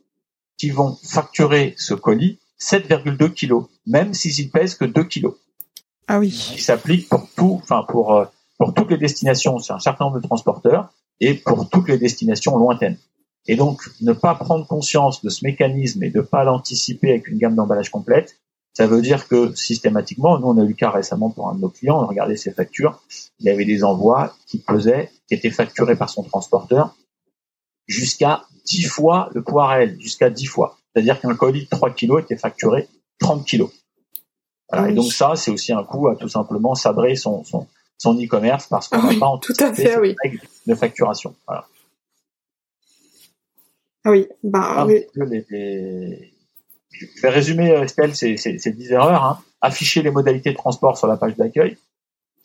qui vont facturer ce colis 7,2 kg, même s'il pèse que 2 kg. Ah oui. Qui s'applique pour tout, enfin pour euh, pour toutes les destinations, c'est un certain nombre de transporteurs et pour toutes les destinations lointaines. Et donc, ne pas prendre conscience de ce mécanisme et de pas l'anticiper avec une gamme d'emballage complète, ça veut dire que systématiquement, nous on a eu le cas récemment pour un de nos clients, on a regardé ses factures, il y avait des envois qui pesaient, qui étaient facturés par son transporteur jusqu'à 10 fois le poids réel, jusqu'à 10 fois. C'est-à-dire qu'un colis de 3 kilos était facturé 30 kilos. Et donc ça, c'est aussi un coup à tout simplement sabrer son son son e-commerce parce qu'on n'a pas en tout à fait, oui. de facturation. Voilà. Ah oui, bah, oui. Je vais résumer, euh, Estelle, ces, ces, ces 10 erreurs. Hein. Afficher les modalités de transport sur la page d'accueil,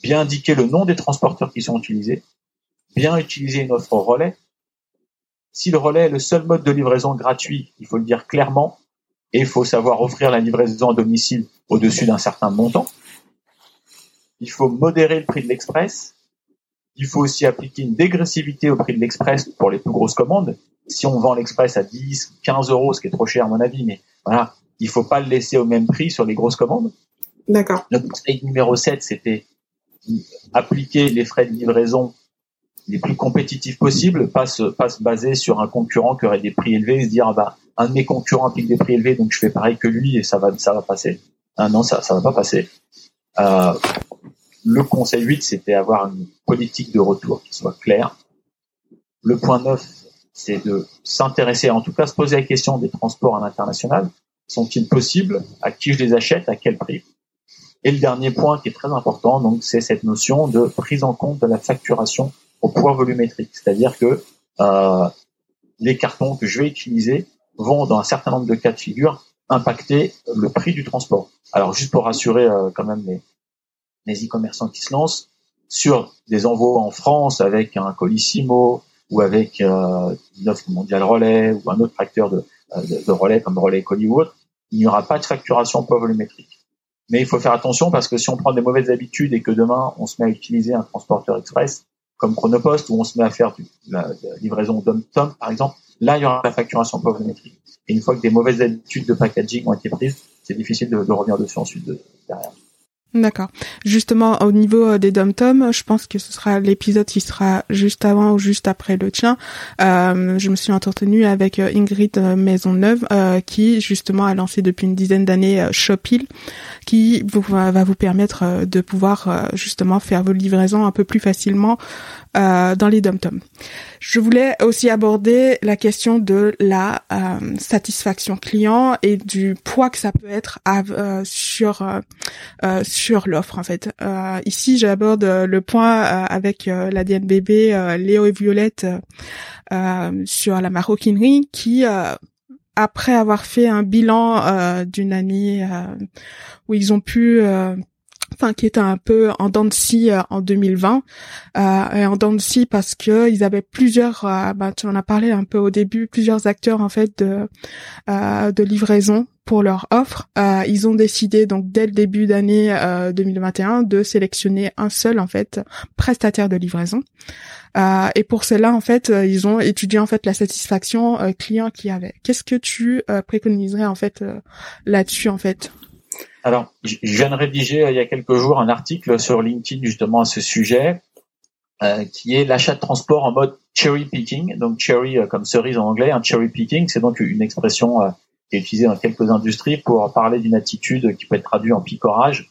bien indiquer le nom des transporteurs qui sont utilisés, bien utiliser une offre relais, si le relais est le seul mode de livraison gratuit, il faut le dire clairement, et il faut savoir offrir la livraison à domicile au-dessus d'un certain montant. Il faut modérer le prix de l'express. Il faut aussi appliquer une dégressivité au prix de l'express pour les plus grosses commandes. Si on vend l'express à 10, 15 euros, ce qui est trop cher à mon avis, mais voilà, il faut pas le laisser au même prix sur les grosses commandes. D'accord. Notre conseil numéro 7, c'était appliquer les frais de livraison les plus compétitifs possibles, pas se, pas se baser sur un concurrent qui aurait des prix élevés et se dire, ah bah, un de mes concurrents applique des prix élevés, donc je fais pareil que lui et ça va, ça va passer. Ah non, ça, ça va pas passer. Euh, le conseil 8, c'était avoir une politique de retour qui soit claire. Le point 9, c'est de s'intéresser, en tout cas se poser la question des transports à l'international. Sont-ils possibles? À qui je les achète? À quel prix? Et le dernier point qui est très important, donc, c'est cette notion de prise en compte de la facturation au poids volumétrique. C'est-à-dire que euh, les cartons que je vais utiliser vont, dans un certain nombre de cas de figure, impacter le prix du transport. Alors, juste pour rassurer euh, quand même les, les e-commerçants qui se lancent, sur des envois en France avec un Colissimo ou avec euh, une offre mondiale relais ou un autre facteur de, euh, de, de relais comme relais colis ou autre, il n'y aura pas de facturation poids volumétrique. Mais il faut faire attention parce que si on prend des mauvaises habitudes et que demain on se met à utiliser un transporteur express, comme Chronopost, où on se met à faire du, la, livraison d'hom-tom, par exemple, là, il y aura la facturation volumétrique. Et une fois que des mauvaises habitudes de packaging ont été prises, c'est difficile de, de, revenir dessus ensuite de, derrière. D'accord. Justement, au niveau euh, des dom-tom, je pense que ce sera l'épisode qui sera juste avant ou juste après le tien. Euh, je me suis entretenue avec euh, Ingrid euh, Maisonneuve, euh, qui justement a lancé depuis une dizaine d'années Shopil, qui va vous permettre de pouvoir justement faire vos livraisons un peu plus facilement euh, dans les dom-tom. Je voulais aussi aborder la question de la satisfaction client et du poids que ça peut être euh, sur euh, sur l'offre en fait. ici, j'aborde le point avec la DNBB Léo et Violette sur la maroquinerie qui après avoir fait un bilan d'une année où ils ont pu enfin qui était un peu en dents de scie euh, en 2020 euh, et en dents de scie parce que ils avaient plusieurs euh, bah, tu en as parlé un peu au début plusieurs acteurs en fait de euh, de livraison pour leur offre. Euh, ils ont décidé donc dès le début d'année 2021 de sélectionner un seul en fait prestataire de livraison. Et pour cela en fait ils ont étudié en fait la satisfaction client qu'il y avait. Qu'est-ce que tu préconiserais en fait là-dessus en fait? Alors, je viens de rédiger euh, il y a quelques jours un article sur LinkedIn justement à ce sujet, euh, qui est l'achat de transport en mode cherry picking. Donc cherry euh, comme cerise en anglais, un cherry picking, c'est donc une expression qui est utilisée dans quelques industries pour parler d'une attitude qui peut être traduite en picorage,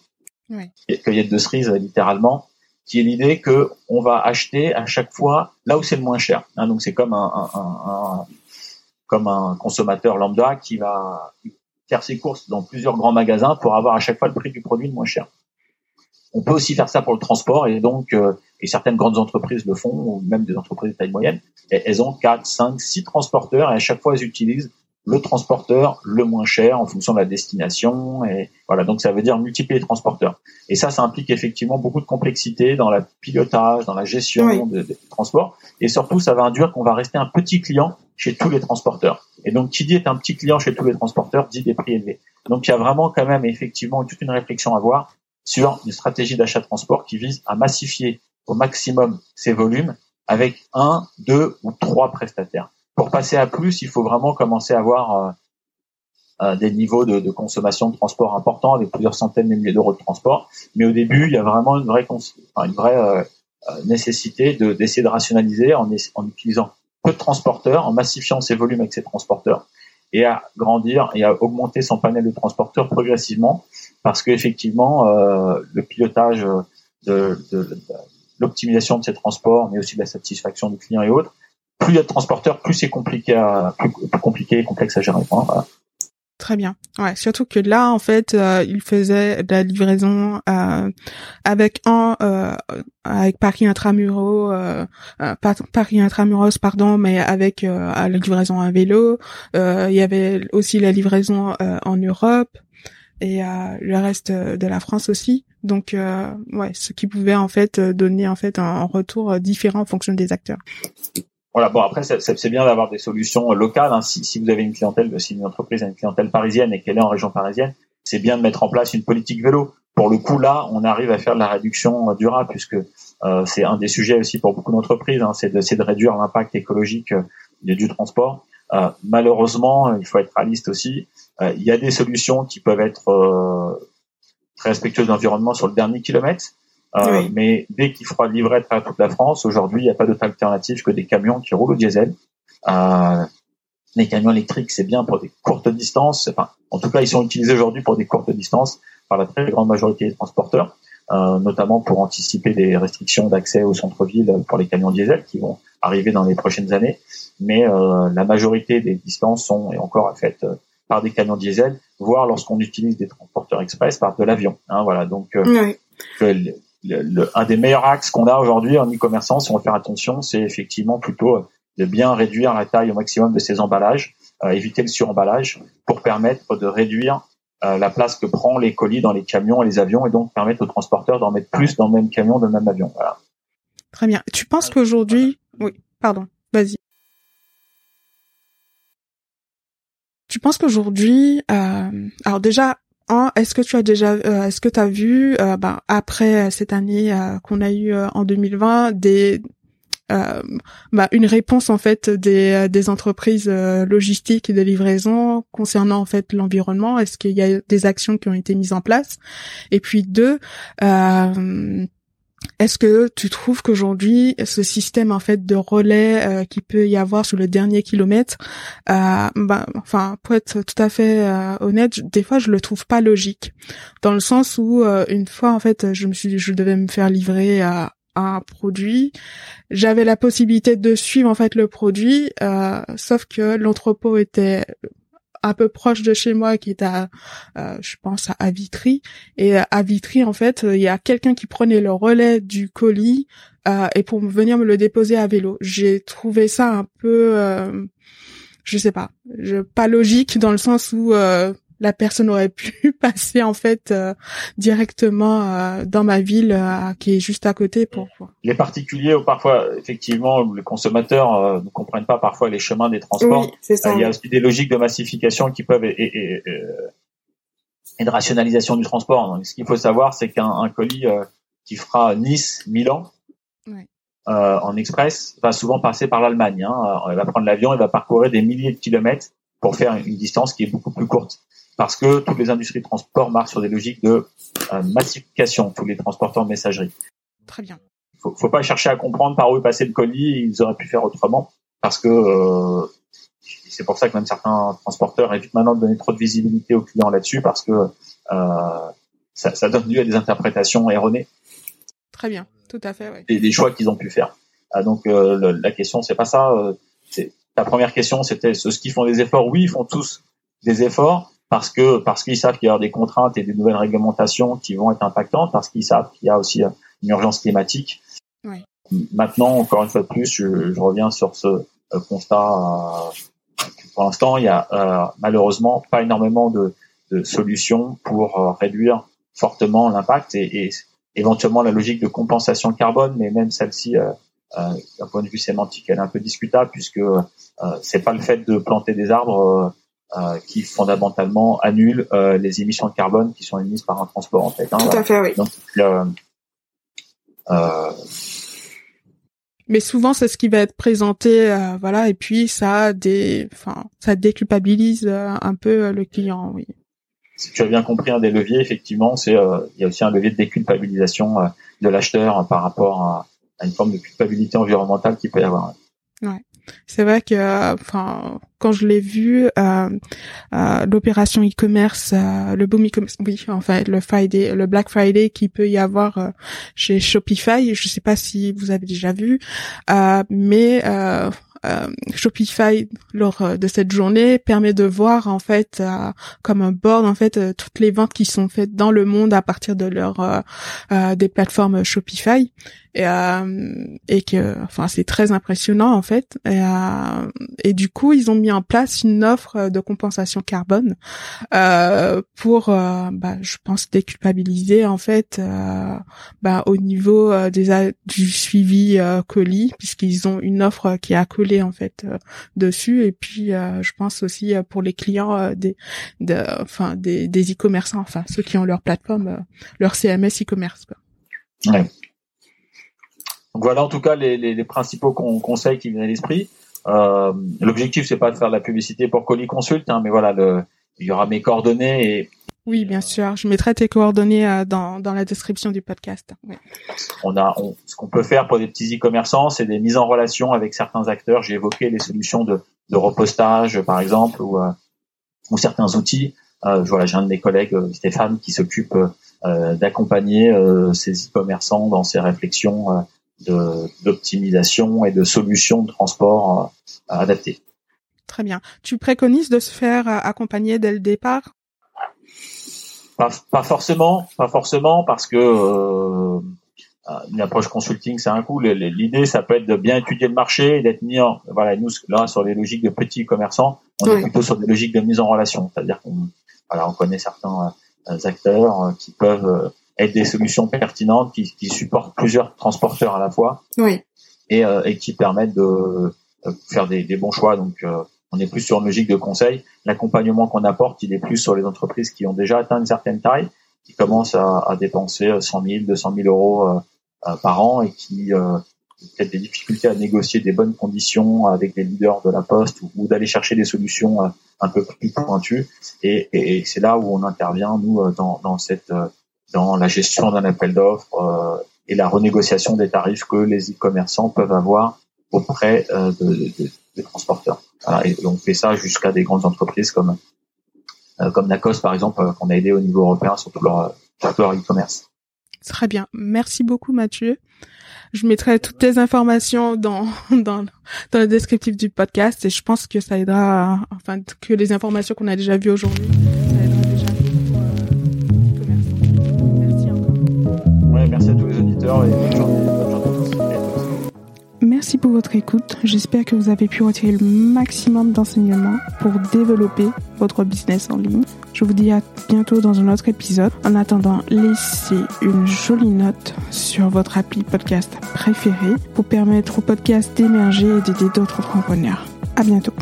oui. cueillette de cerises littéralement. qui est l'idée que on va acheter à chaque fois là où c'est le moins cher. Hein, donc c'est comme un, un, un, comme un consommateur lambda qui va faire ses courses dans plusieurs grands magasins pour avoir à chaque fois le prix du produit le moins cher. On peut aussi faire ça pour le transport et donc euh, et certaines grandes entreprises le font ou même des entreprises de taille moyenne. elles ont 4, 5, 6 transporteurs et à chaque fois elles utilisent le transporteur le moins cher en fonction de la destination et voilà. Donc ça veut dire multiplier les transporteurs. Et ça ça implique effectivement beaucoup de complexité dans la pilotage dans la gestion des transports. Et surtout ça va induire qu'on va rester un petit client chez tous les transporteurs. Et donc qui dit est un petit client chez tous les transporteurs dit des prix élevés. Donc il y a vraiment quand même effectivement toute une réflexion à avoir sur une stratégie d'achat transport qui vise à massifier au maximum ces volumes avec un, deux ou trois prestataires pour passer à plus, il faut vraiment commencer à avoir euh, euh, des niveaux de, de, consommation de transport importants avec plusieurs centaines de milliers d'euros de transport. Mais au début, il y a vraiment une vraie, une vraie euh, nécessité de, d'essayer de rationaliser en, en utilisant peu de transporteurs, en massifiant ses volumes avec ces transporteurs et à grandir et à augmenter son panel de transporteurs progressivement parce qu'effectivement, euh, le pilotage de, de l'optimisation de ces transports, mais aussi de la satisfaction du client et autres, plus il y a de transporteurs, plus c'est compliqué à, plus, compliqué et complexe à gérer. Très bien. Ouais, surtout que là, en fait, euh, il faisait de la livraison euh, avec un euh, avec Paris intramuros, euh, euh Paris intramuros, pardon, mais avec la livraison à vélo. il y avait aussi la livraison en Europe et le reste de la France aussi. Donc, ouais, ce qui pouvait en fait donner en fait un retour différent en fonction des acteurs. Voilà. Bon, après, c'est bien d'avoir des solutions locales. Hein. Si, vous avez une clientèle, si une entreprise a une clientèle parisienne et qu'elle est en région parisienne, c'est bien de mettre en place une politique vélo. Pour le coup, là, on arrive à faire de la réduction durable, puisque euh, c'est un des sujets aussi pour beaucoup d'entreprises, hein, c'est de, de, réduire l'impact écologique euh, du transport. Euh, malheureusement, il faut être réaliste aussi. Il y a des solutions qui peuvent être très respectueuses de l'environnement sur le dernier kilomètre. Euh, mais dès qu'il fera livrer à toute la France, aujourd'hui, il n'y a pas d'autre alternative que des camions qui roulent au diesel. Euh, les camions électriques, c'est bien pour des courtes distances. Enfin, en tout cas, ils sont utilisés aujourd'hui pour des courtes distances par la très grande majorité des transporteurs, euh, notamment pour anticiper des restrictions d'accès au centre-ville pour les camions diesel qui vont arriver dans les prochaines années. Mais euh, la majorité des distances sont et encore faites euh, par des camions diesel, voire lorsqu'on utilise des transporteurs express par de l'avion. Hein, voilà, donc euh, le, un des meilleurs axes qu'on a aujourd'hui en e-commerçant, si on veut faire attention, c'est effectivement plutôt de bien réduire la taille au maximum de ces emballages, euh, éviter le suremballage pour permettre de réduire euh, la place que prend les colis dans les camions et les avions et donc permettre aux transporteurs d'en mettre plus dans le même camion, dans le même avion. Voilà. Très bien. Tu penses qu'aujourd'hui, oui, pardon, vas-y. Tu penses qu'aujourd'hui, euh, alors déjà, est-ce que tu as déjà, euh, est-ce que tu as vu, euh, ben, après cette année euh, qu'on a eu en 2020, des bah, une réponse en fait des, des entreprises logistiques et de livraison concernant en fait l'environnement? Est-ce qu'il y a des actions qui ont été mises en place? Et puis deux, est-ce que tu trouves qu'aujourd'hui ce système en fait de relais euh, qui peut y avoir sur le dernier kilomètre, euh, bah, enfin pour être tout à fait euh, honnête, des fois je le trouve pas logique, dans le sens où euh, une fois en fait je me suis, je devais me faire livrer à un produit, j'avais la possibilité de suivre en fait le produit, sauf que l'entrepôt était un peu proche de chez moi qui est à euh, je pense à Vitry. Et euh, à Vitry en fait il y a quelqu'un qui prenait le relais du colis euh, et pour venir me le déposer à vélo. J'ai trouvé ça un peu je sais pas je, pas logique dans le sens où la personne aurait pu passer en fait euh, directement euh, dans ma ville euh, qui est juste à côté pour les particuliers ou parfois effectivement les consommateurs ne comprennent pas parfois les chemins des transports. Il y a aussi des logiques de massification qui peuvent et, et, et de rationalisation du transport. Donc, ce qu'il faut savoir c'est qu'un colis qui fera Nice Milan en express va souvent passer par l'Allemagne hein. il va prendre l'avion il va parcourir des milliers de kilomètres pour faire une distance qui est beaucoup plus courte parce que toutes les industries de transport marchent sur des logiques de euh, massification, tous les transporteurs de messagerie. Très bien. Faut, faut pas chercher à comprendre par où est passé le colis, ils auraient pu faire autrement, parce que euh, c'est pour ça que même certains transporteurs évitent maintenant de donner trop de visibilité aux clients là-dessus, parce que euh, ça, ça donne lieu à des interprétations erronées. Très bien. Tout à fait, oui. des, choix qu'ils ont pu faire. Ah, donc euh, la question, c'est pas ça. Euh, c'est ta première question, c'était ce qu'ils font des efforts. Oui, ils font tous des efforts parce que parce qu'ils savent qu'il y a des contraintes et des nouvelles réglementations qui vont être impactantes, parce qu'ils savent qu'il y a aussi une urgence climatique. Oui. Maintenant, encore une fois de plus, je, je reviens sur ce euh, constat. pour l'instant, il y a malheureusement pas énormément de, de solutions pour réduire fortement l'impact et, et, éventuellement la logique de compensation carbone, mais même celle-ci, euh, euh, d'un point de vue sémantique, elle est un peu discutable puisque euh, c'est pas le fait de planter des arbres euh, qui fondamentalement annule les émissions de carbone qui sont émises par un transport en fait. Hein, Tout à fait, oui. Donc, mais souvent c'est ce qui va être présenté, voilà, et puis ça des, enfin, ça déculpabilise un peu le client, oui si tu as bien compris un des leviers, effectivement, c'est euh, il y a aussi un levier de déculpabilisation euh, de l'acheteur par rapport à, une forme de culpabilité environnementale qu'il peut y avoir. Ouais. C'est vrai que, enfin, quand je l'ai vu, euh, euh l'opération e-commerce, le boom e-commerce, oui, enfin, le Friday, le Black Friday qui peut y avoir chez Shopify. Je sais pas si vous avez déjà vu, mais euh, Shopify lors euh, de cette journée permet de voir en fait euh, comme un board en fait toutes les ventes qui sont faites dans le monde à partir de leur des plateformes Shopify et, euh, et que enfin c'est très impressionnant en fait. Et, euh, et, du coup ils ont mis en place une offre de compensation carbone euh, pour euh, bah, je pense déculpabiliser en fait euh, bah, au niveau euh, des du suivi colis puisqu'ils ont une offre qui est accolée en fait dessus. Et puis je pense aussi pour les clients des de, enfin des des e-commerçants enfin ceux qui ont leur plateforme leur CMS e-commerce Ouais. Donc voilà en tout cas les, les, les principaux conseils qui viennent à l'esprit. Euh, L'objectif c'est pas de faire de la publicité pour Colis Consult, hein, mais voilà, le, il y aura mes coordonnées et oui, bien sûr. Je mettrai tes coordonnées euh, dans, dans la description du podcast. On a, ce qu'on peut faire pour des petits e-commerçants, c'est des mises en relation avec certains acteurs. J'ai évoqué les solutions de, de repostage, par exemple, ou, euh, ou certains outils. Euh, voilà, j'ai un de mes collègues, euh, Stéphane, qui s'occupe euh, d'accompagner ces e-commerçants dans ces réflexions d'optimisation et de solutions de transport euh, adaptées. Très bien. Tu préconises de se faire euh, accompagner dès le départ? Pas, pas, forcément, pas forcément, parce que euh, une approche consulting, c'est un coup. L'idée, ça peut être de bien étudier le marché, d'être mis en, voilà, nous là sur les logiques de petits commerçants, on est plutôt sur des logiques de mise en relation, c'est-à-dire qu'on, voilà, on connaît certains acteurs qui peuvent être des solutions pertinentes qui, qui supportent plusieurs transporteurs à la fois oui. et, euh, et qui permettent de, faire des, des, bons choix. Donc, euh, on est plus sur une logique de conseil. L'accompagnement qu'on apporte, il est plus sur les entreprises qui ont déjà atteint une certaine taille, qui commencent à, à dépenser 100 000, 200 000 euros euh, par an et qui ont peut-être des difficultés à négocier des bonnes conditions avec les leaders de la poste ou, d'aller chercher des solutions un peu plus pointues. Et, et, et c'est là où on intervient, nous, dans, dans cette dans la gestion d'un appel d'offres euh, et la renégociation des tarifs que les e-commerçants peuvent avoir auprès euh, de, des transporteurs. On fait ça jusqu'à des grandes entreprises comme euh, comme Nacos par exemple qu'on a aidé au niveau européen sur tout leur leur e-commerce. Très bien, merci beaucoup Mathieu. Je mettrai toutes les informations dans dans dans le descriptif du podcast et je pense que ça aidera, enfin que les informations qu'on a déjà vues aujourd'hui. Merci pour votre écoute. J'espère que vous avez pu retirer le maximum d'enseignements pour développer votre business en ligne. Je vous dis à bientôt dans un autre épisode. En attendant, laissez une jolie note sur votre appli podcast préféré pour permettre au podcast d'émerger et d'aider d'autres entrepreneurs. À bientôt.